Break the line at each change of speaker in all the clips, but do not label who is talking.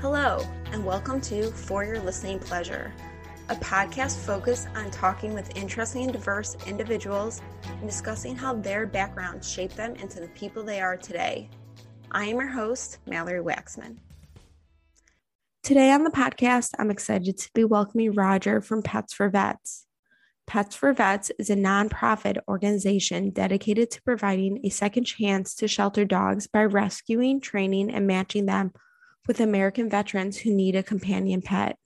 Hello, and welcome to For Your Listening Pleasure, a podcast focused on talking with interesting and diverse individuals and discussing how their backgrounds shape them into the people they are today. I am your host, Mallory Waxman. Today on the podcast, I'm excited to be welcoming Roger from Pets for Vets. Pets for Vets is a nonprofit organization dedicated to providing a second chance to shelter dogs by rescuing, training, and matching them with American veterans who need a companion pet.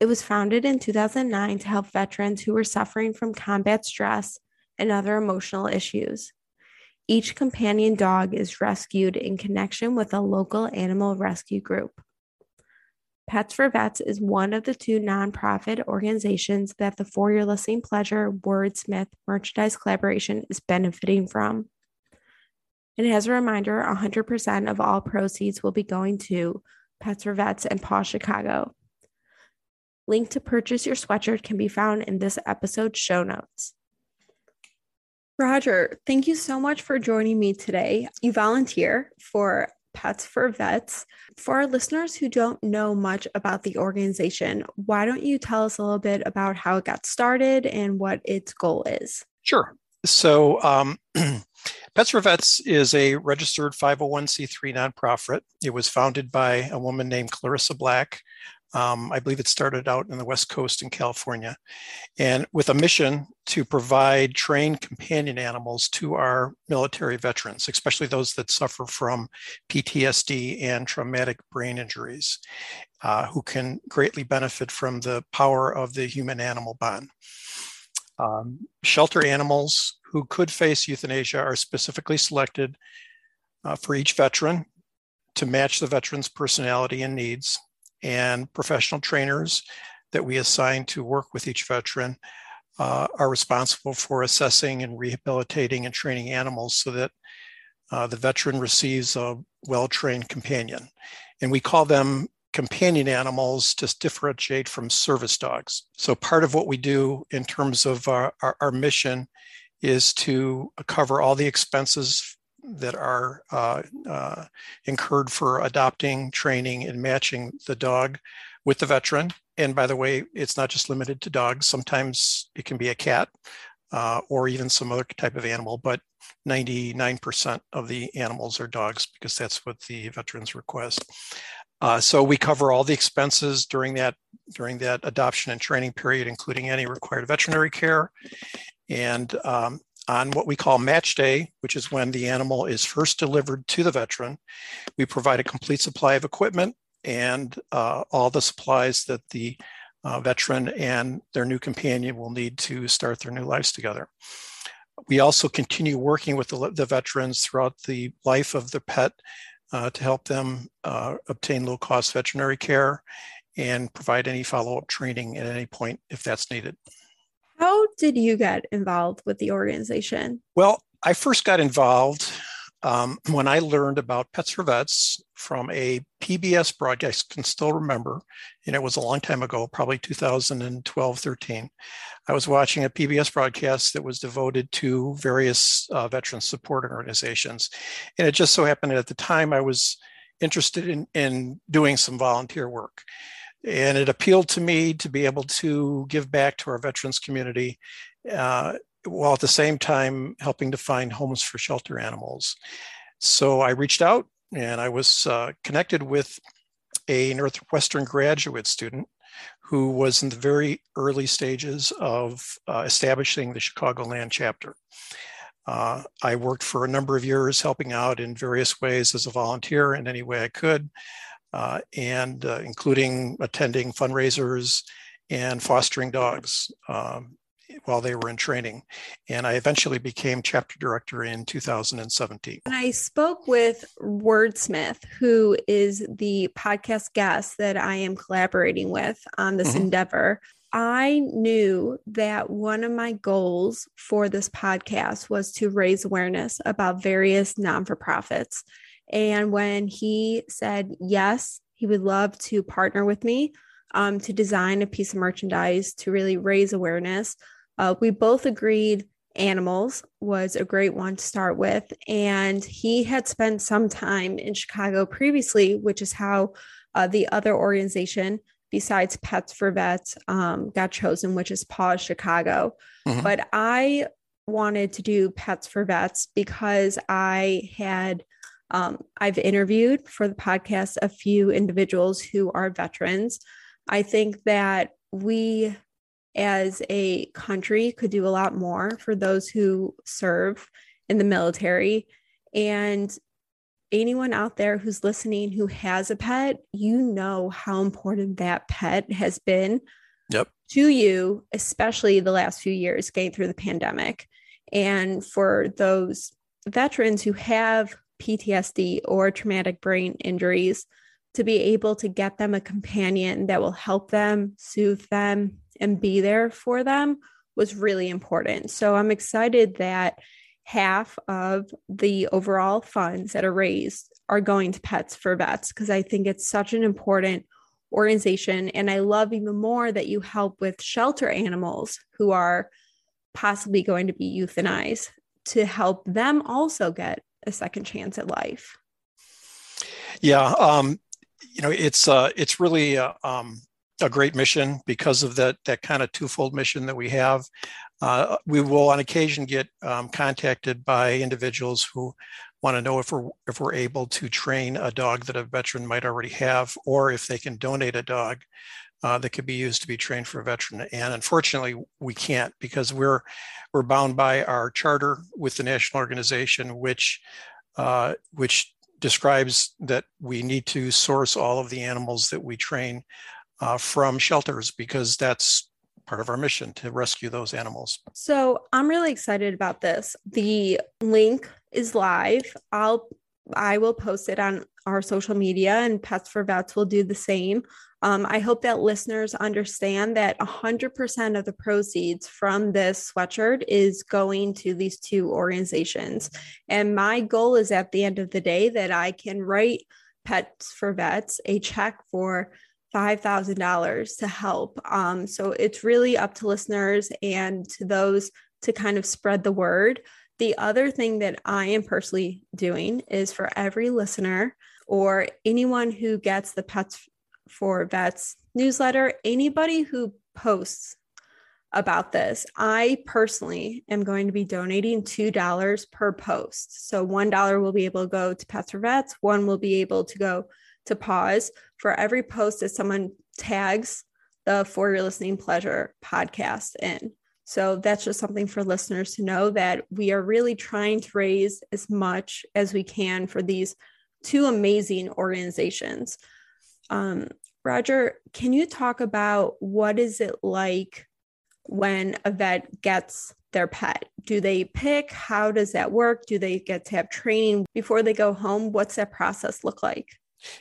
It was founded in 2009 to help veterans who were suffering from combat stress and other emotional issues. Each companion dog is rescued in connection with a local animal rescue group. Pets for Vets is one of the two nonprofit organizations that the For Your Listening Pleasure Wordsmith merchandise collaboration is benefiting from. And as a reminder, 100% of all proceeds will be going to Pets for Vets and Paws Chicago. Link to purchase your sweatshirt can be found in this episode's show notes. Roger, thank you so much for joining me today. You volunteer for Pets for Vets. For our listeners who don't know much about the organization, why don't you tell us a little bit about how it got started and what its goal is?
Sure. So, um, Pets Vets is a registered 501c3 nonprofit. It was founded by a woman named Clarissa Black. Um, I believe it started out in the West Coast in California, and with a mission to provide trained companion animals to our military veterans, especially those that suffer from PTSD and traumatic brain injuries, uh, who can greatly benefit from the power of the human animal bond. Um, shelter animals who could face euthanasia are specifically selected uh, for each veteran to match the veteran's personality and needs. And professional trainers that we assign to work with each veteran uh, are responsible for assessing and rehabilitating and training animals so that uh, the veteran receives a well trained companion. And we call them companion animals to differentiate from service dogs. So, part of what we do in terms of our, our, our mission is to cover all the expenses that are uh, uh, incurred for adopting, training, and matching the dog with the veteran. And by the way, it's not just limited to dogs. Sometimes it can be a cat uh, or even some other type of animal, but 99% of the animals are dogs because that's what the veterans request. Uh, so we cover all the expenses during that during that adoption and training period, including any required veterinary care. And um, on what we call match day, which is when the animal is first delivered to the veteran, we provide a complete supply of equipment and uh, all the supplies that the uh, veteran and their new companion will need to start their new lives together. We also continue working with the, the veterans throughout the life of the pet to help them uh, obtain low cost veterinary care and provide any follow up training at any point if that's needed.
How did you get involved with the organization?
Well, I first got involved um, when I learned about Pets for Vets from a PBS broadcast, I can still remember, and it was a long time ago, probably 2012, 13. I was watching a PBS broadcast that was devoted to various uh, veteran support organizations. And it just so happened that at the time I was interested in, in doing some volunteer work. And it appealed to me to be able to give back to our veterans community uh, while at the same time helping to find homes for shelter animals. So I reached out and I was uh, connected with a Northwestern graduate student who was in the very early stages of uh, establishing the Chicagoland chapter. Uh, I worked for a number of years helping out in various ways as a volunteer in any way I could, uh, and uh, including attending fundraisers and fostering dogs. Um, while they were in training. And I eventually became chapter director in 2017.
And I spoke with Wordsmith, who is the podcast guest that I am collaborating with on this mm-hmm. endeavor. I knew that one of my goals for this podcast was to raise awareness about various non for profits. And when he said yes, he would love to partner with me um, to design a piece of merchandise to really raise awareness uh, we both agreed animals was a great one to start with. And he had spent some time in Chicago previously, which is how Uh, the other organization besides Pets for Vets um, got chosen, which is Paws Chicago. Mm-hmm. But I wanted to do Pets for Vets because I had um, I've interviewed for the podcast a few individuals who are veterans. I think that we as a country could do a lot more for those who serve in the military. And anyone out there who's listening who has a pet, you know how important that pet has been
yep.
to you, especially the last few years getting through the pandemic. And for those veterans who have PTSD or traumatic brain injuries, to be able to get them a companion that will help them, soothe them, and be there for them was really important. So I'm excited that half of the overall funds that are raised are going to Pets for Vets because I think it's such an important organization. And I love even more that you help with shelter animals who are possibly going to be euthanized to help them also get a second chance at life.
Yeah, um, you know, it's uh, it's really uh, um, a great mission because of that that kind of twofold mission that we have. Uh, we will on occasion get um, contacted by individuals who want to know if we're if we're able to train a dog that a veteran might already have, or if they can donate a dog uh, that could be used to be trained for a veteran. And unfortunately, we can't because we're we're bound by our charter with the national organization, which uh, which describes that we need to source all of the animals that we train uh, from shelters because that's part of our mission to rescue those animals.
So I'm really excited about this. The link is live. I'll I will post it on our social media, and Pets for Vets will do the same. Um, I hope that listeners understand that 100% of the proceeds from this sweatshirt is going to these two organizations. And my goal is at the end of the day that I can write Pets for Vets a check for $5,000 to help. Um, so it's really up to listeners and to those to kind of spread the word. The other thing that I am personally doing is for every listener or anyone who gets the Pets for Vets newsletter, anybody who posts about this, I personally am going to be donating $2 per post. So $1 will be able to go to Pets for Vets, one will be able to go to Paws. for every post that someone tags the For Your Listening Pleasure podcast in. So that's just something for listeners to know that we are really trying to raise as much as we can for these two amazing organizations. Um, Roger, can you talk about what is it like when a vet gets their pet? Do they pick? How does that work? Do they get to have training before they go home? What's that process look like?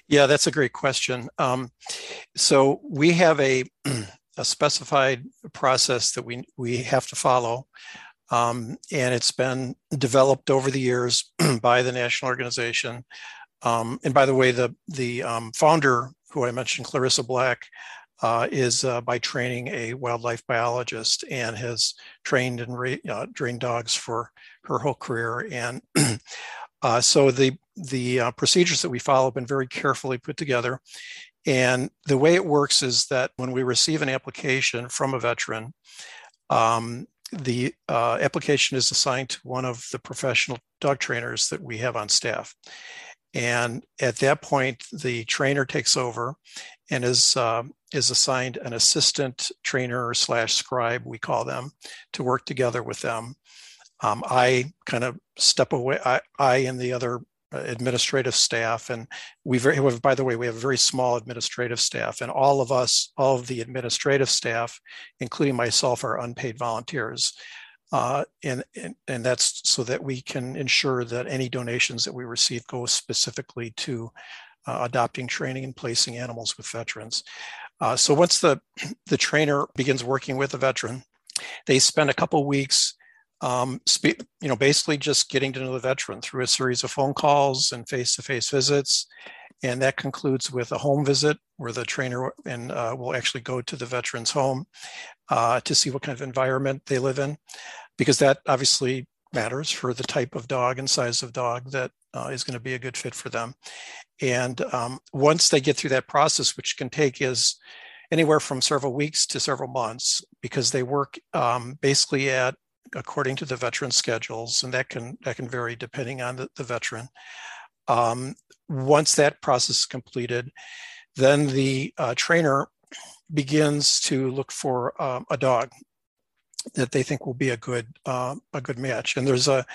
Yeah, that's a great question. Um, so we have a, a specified process that we we have to follow, um, and it's been developed over the years by the national organization. Um, and by the way, the the um, founder, who I mentioned, Clarissa Black, uh, is uh, by training a wildlife biologist and has trained and ra- uh, trained dogs for her whole career. And uh, so the the uh, procedures that we follow have been very carefully put together. And the way it works is that when we receive an application from a veteran, um, the uh, application is assigned to one of the professional dog trainers that we have on staff. And at that point, the trainer takes over and is uh, is assigned an assistant trainer slash scribe, we call them, to work together with them. Um, I kind of step away. I, I and the other administrative staff, and we very, by the way, we have a very small administrative staff, and all of us, all of the administrative staff, including myself, are unpaid volunteers. Uh, and, and, and that's so that we can ensure that any donations that we receive go specifically to uh, adopting, training, and placing animals with veterans. Uh, so once the the trainer begins working with a veteran, they spend a couple weeks, um, you know, basically just getting to know the veteran through a series of phone calls and face-to-face visits, and that concludes with a home visit where the trainer and uh, will actually go to the veteran's home uh, to see what kind of environment they live in because that obviously matters for the type of dog and size of dog that uh, is going to be a good fit for them. And um, once they get through that process, which can take is anywhere from several weeks to several months, because they work um, basically at according to the veteran schedules, and that can that can vary depending on the, the veteran. Um, once that process is completed, then the uh, trainer begins to look for um, a dog that they think will be a good uh, a good match. And there's a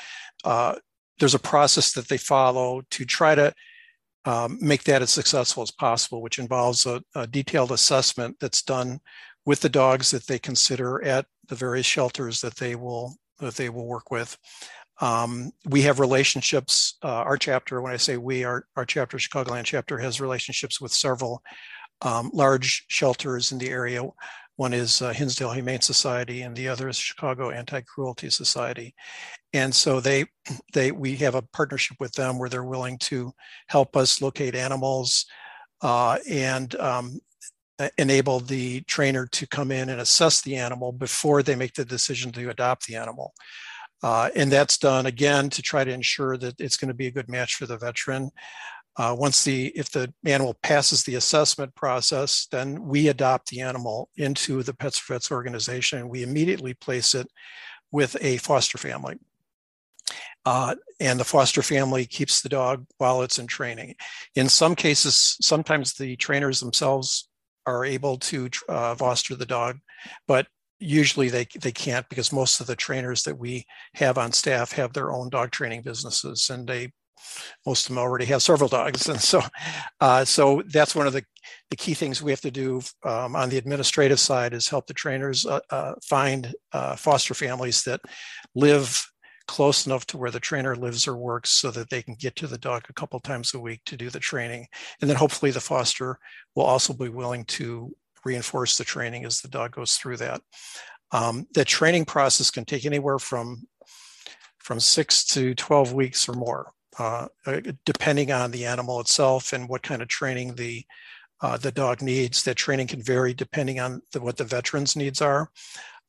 uh, there's a process that they follow to try to um, make that as successful as possible, which involves a, a, detailed assessment that's done with the dogs that they consider at the various shelters that they will that they will work with. Um, we have relationships. Uh, our chapter, when I say we, our, our chapter, Chicagoland chapter, has relationships with several um, large shelters in the area. One is uh, Hinsdale Humane Society, and the other is Chicago Anti-Cruelty Society. And so they, they, we have a partnership with them where they're willing to help us locate animals uh, and um, enable the trainer to come in and assess the animal before they make the decision to adopt the animal. Uh, and that's done again to try to ensure that it's going to be a good match for the veteran. Uh, once the if the animal passes the assessment process, then we adopt the animal into the Pets for Vets organization. We immediately place it with a foster family. Uh, and the foster family keeps the dog while it's in training. In some cases, sometimes the trainers themselves are able to uh, foster the dog, but usually they, they can't because most of the trainers that we have on staff have their own dog training businesses and they most of them already have several dogs. And so uh, so that's one of the, the key things we have to do um, on the administrative side is help the trainers uh, uh, find uh, foster families that live close enough to where the trainer lives or works so that they can get to the dog a couple times a week to do the training and then hopefully the foster will also be willing to reinforce the training as the dog goes through that um, the training process can take anywhere from from six to 12 weeks or more uh, uh, depending on the animal itself and what kind of training the uh, the dog needs. That training can vary depending on the, what the veteran's needs are.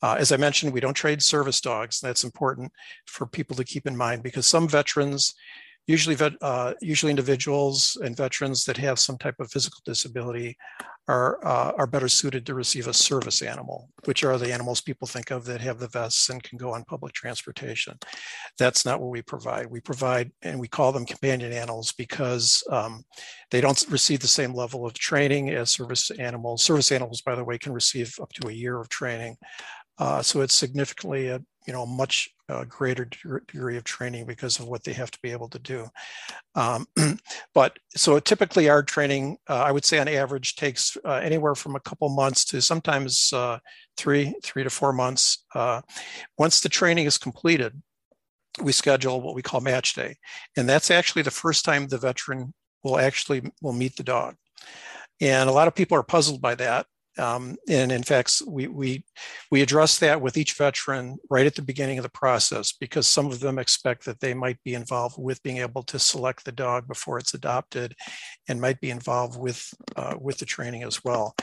Uh, as I mentioned, we don't trade service dogs. That's important for people to keep in mind because some veterans usually vet, uh, usually individuals and veterans that have some type of physical disability are uh, are better suited to receive a service animal, which are the animals people think of that have the vests and can go on public transportation. That's not what we provide. We provide, and we call them companion animals because um, they don't receive the same level of training as service animals. Service animals, by the way, can receive up to a year of training. Uh, so it's significantly a you know much uh, greater degree of training because of what they have to be able to do. Um, but so typically our training, uh, I would say on average, takes uh, anywhere from a couple months to sometimes uh, three three to four months. Uh, once the training is completed, we schedule what we call match day, and that's actually the first time the veteran will actually will meet the dog. And a lot of people are puzzled by that um, and in fact, we, we, we address that with each veteran right at the beginning of the process because some of them expect that they might be involved with being able to select the dog before it's adopted and might be involved with, uh, with the training as well.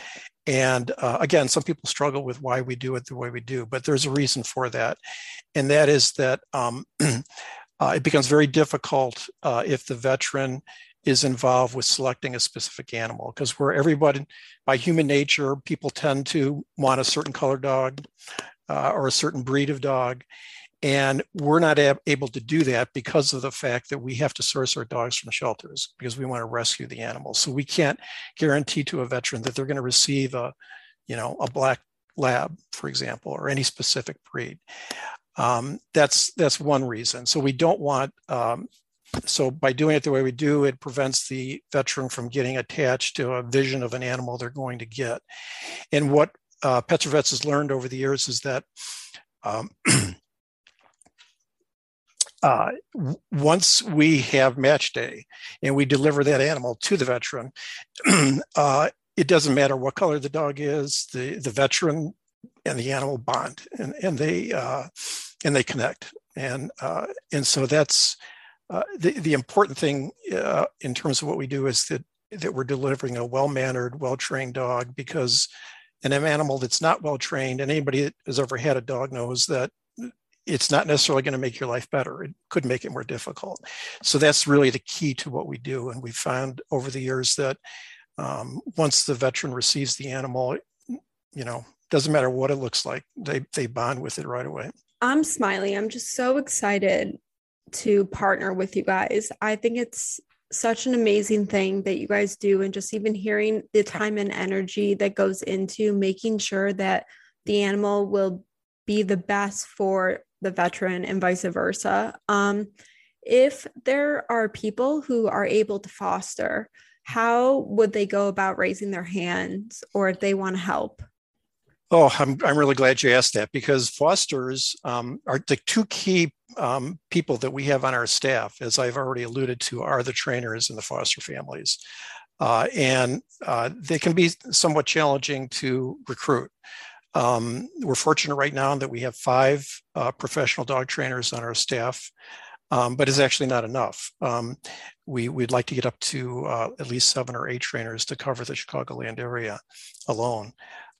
And uh, again, some people struggle with why we do it the way we do, but there's a reason for that. And that is that um, uh, it becomes very difficult uh, if the veteran is involved with selecting a specific animal because where everybody by human nature people tend to want a certain color dog uh, or a certain breed of dog and we're not ab- able to do that because of the fact that we have to source our dogs from shelters because we want to rescue the animals so we can't guarantee to a veteran that they're going to receive a you know a black lab for example or any specific breed. Um, that's that's one reason. So we don't want um, so by doing it the way we do, it prevents the veteran from getting attached to a vision of an animal they're going to get. And what uh, Pets Vets has learned over the years is that um, uh, once we have match day and we deliver that animal to the veteran, uh, it doesn't matter what color the dog is, the, the veteran and the animal bond and, and they uh, and they connect. And uh, and so that's uh, the, the important thing uh, in terms of what we do is that, that we're delivering a well-mannered, well-trained dog because an animal that's not well-trained, and anybody that has ever had a dog knows that it's not necessarily going to make your life better. It could make it more difficult. So that's really the key to what we do. And we found over the years that um, once the veteran receives the animal, you know, doesn't matter what it looks like, they they bond with it right away.
I'm smiling. I'm just so excited to partner with you guys. I think it's such an amazing thing that you guys do and just even hearing the time and energy that goes into making sure that the animal will be the best for the veteran and vice versa. Um, if there are people who are able to foster, how would they go about raising their hands or if they want to help?
Oh, I'm, I'm really glad you asked that because fosters um, are the two key um, people that we have on our staff, as I've already alluded to, are the trainers and the foster families. Uh, and uh, they can be somewhat challenging to recruit. Um, we're fortunate right now that we have five uh, professional dog trainers on our staff, um, but it's actually not enough. Um, we, would like to get up to uh, at least seven or eight trainers to cover the Chicagoland area alone.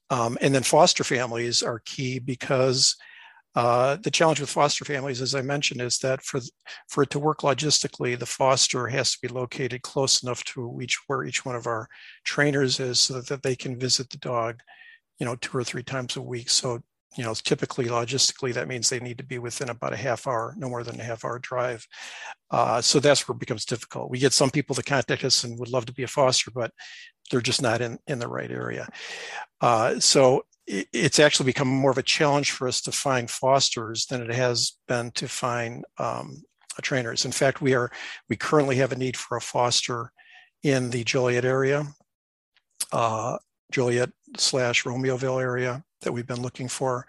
Um, and then foster families are key because uh, the challenge with foster families, as I mentioned, is that for for it to work logistically, the foster has to be located close enough to each where each one of our trainers is, so that they can visit the dog you know, two or three times a week. So, you know, typically logistically, that means they need to be within about a half hour, no more than a half hour drive. Uh, so that's where it becomes difficult. We get some people that contact us and would love to be a foster, but they're just not in, in the right area. Uh, so it, it's actually become more of a challenge for us to find fosters than it has been to find um, trainers. In fact, we are we currently have a need for a foster in the Joliet area. Uh, Joliet slash Romeoville area that we've been looking for.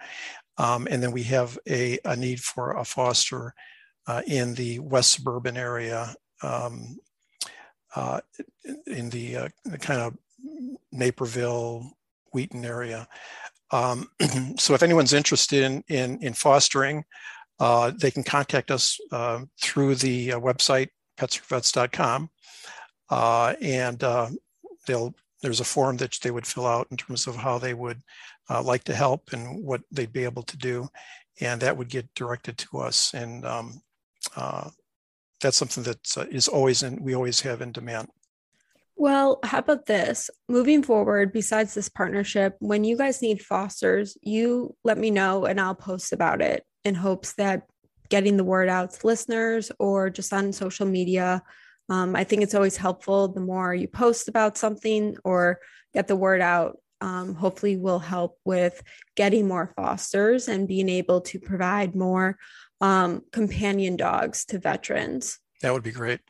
Um, and then we have a, a need for a foster uh, in the west suburban area, um, uh, in the, uh, the, kind of Naperville, Wheaton area. Um, so if anyone's interested in, in, in fostering, uh, they can contact us uh, through the uh, website petsforvets.com and they'll there's a form that they would fill out in terms of how they would uh, like to help and what they'd be able to do. And that would get directed to us. And um, uh, that's something that uh, is always in, we always have in demand.
Well, how about this? Moving forward, besides this partnership, when you guys need fosters, you let me know and I'll post about it in hopes that getting the word out to listeners or just on social media um, I think it's always helpful the more you post about something or get the word out. Um, hopefully, will help with getting more fosters and being able to provide more um, companion dogs to veterans.
That would be great.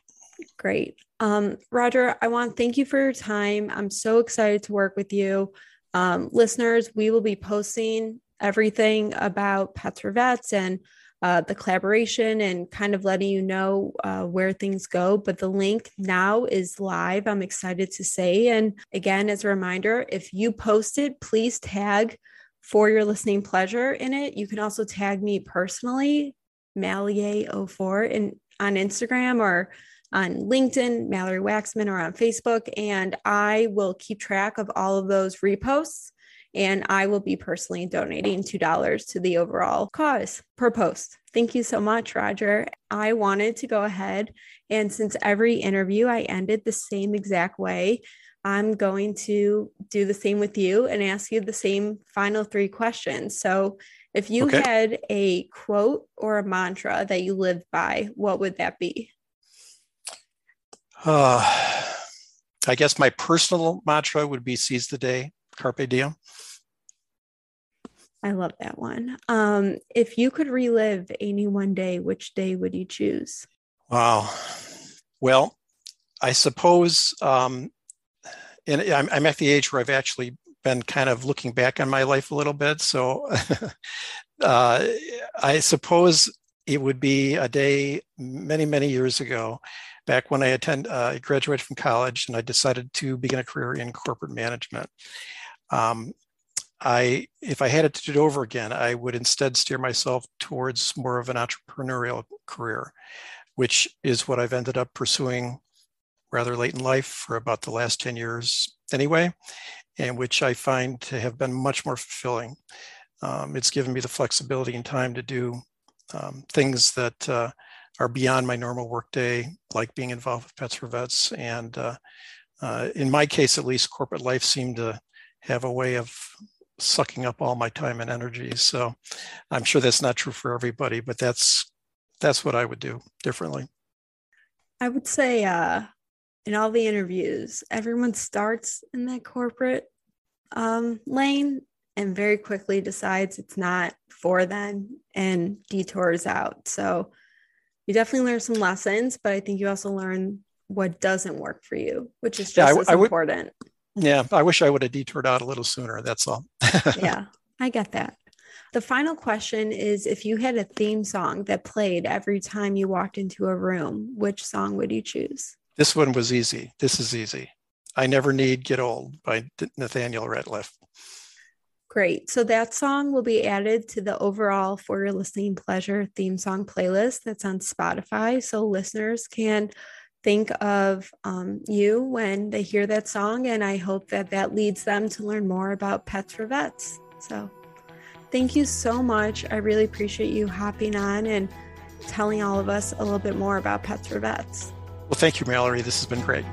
Great. Um, Roger, I want to thank you for your time. I'm so excited to work with you. Um, listeners, we will be posting everything about Pets for Vets and uh, the collaboration and kind of letting you know uh, where things go. But the link now is live. I'm excited to say. And again, as a reminder, if you post it, please tag for your listening pleasure in it. You can also tag me personally, Mallier04, in, on Instagram or on LinkedIn, Mallory Waxman, or on Facebook. And I will keep track of all of those reposts and I will be personally donating $2 to the overall cause per post. Thank you so much, Roger. I wanted to go ahead, and since every interview I ended the same exact way, I'm going to do the same with you and ask you the same final three questions. So, if you okay. had a quote or a mantra that you lived by, what would that be?
Uh, I guess my personal mantra would be seize the day, carpe diem.
I love that one. Um, if you could relive any one day, which day would you choose?
Wow. Well, I suppose, um, and I'm, I'm at the age where I've actually been kind of looking back on my life a little bit. So uh, I suppose it would be a day many, many years ago, back when I attend, uh, I graduated from college and I decided to begin a career in corporate management. Um, I, if I had it to do it over again, I would instead steer myself towards more of an entrepreneurial career, which is what I've ended up pursuing rather late in life for about the last 10 years anyway, and which I find to have been much more fulfilling. Um, it's given me the flexibility and time to do um, things that uh, are beyond my normal workday, like being involved with Pets for Vets. And uh, uh, in my case, at least, corporate life seemed to have a way of sucking up all my time and energy. So I'm sure that's not true for everybody, but that's that's what I would do differently.
I would say uh, in all the interviews, everyone starts in that corporate um, lane and very quickly decides it's not for them and detours out. So you definitely learn some lessons, but I think you also learn what doesn't work for you, which is just yeah, I, as I important.
Yeah, I wish I would have detoured out a little sooner. That's all.
yeah, I get that. The final question is if you had a theme song that played every time you walked into a room, which song would you choose?
This one was easy. This is easy. I Never Need Get Old by Nathaniel Rateliff.
Great. So that song will be added to the overall For Your Listening Pleasure theme song playlist that's on Spotify. So listeners can think of um, you when they hear that song. And I hope that that leads them to learn more about Pets for Vets. So thank you so much. I really appreciate you hopping on and telling all of us a little bit more about Pets for Vets.
Well, thank you, Mallory. This has been great.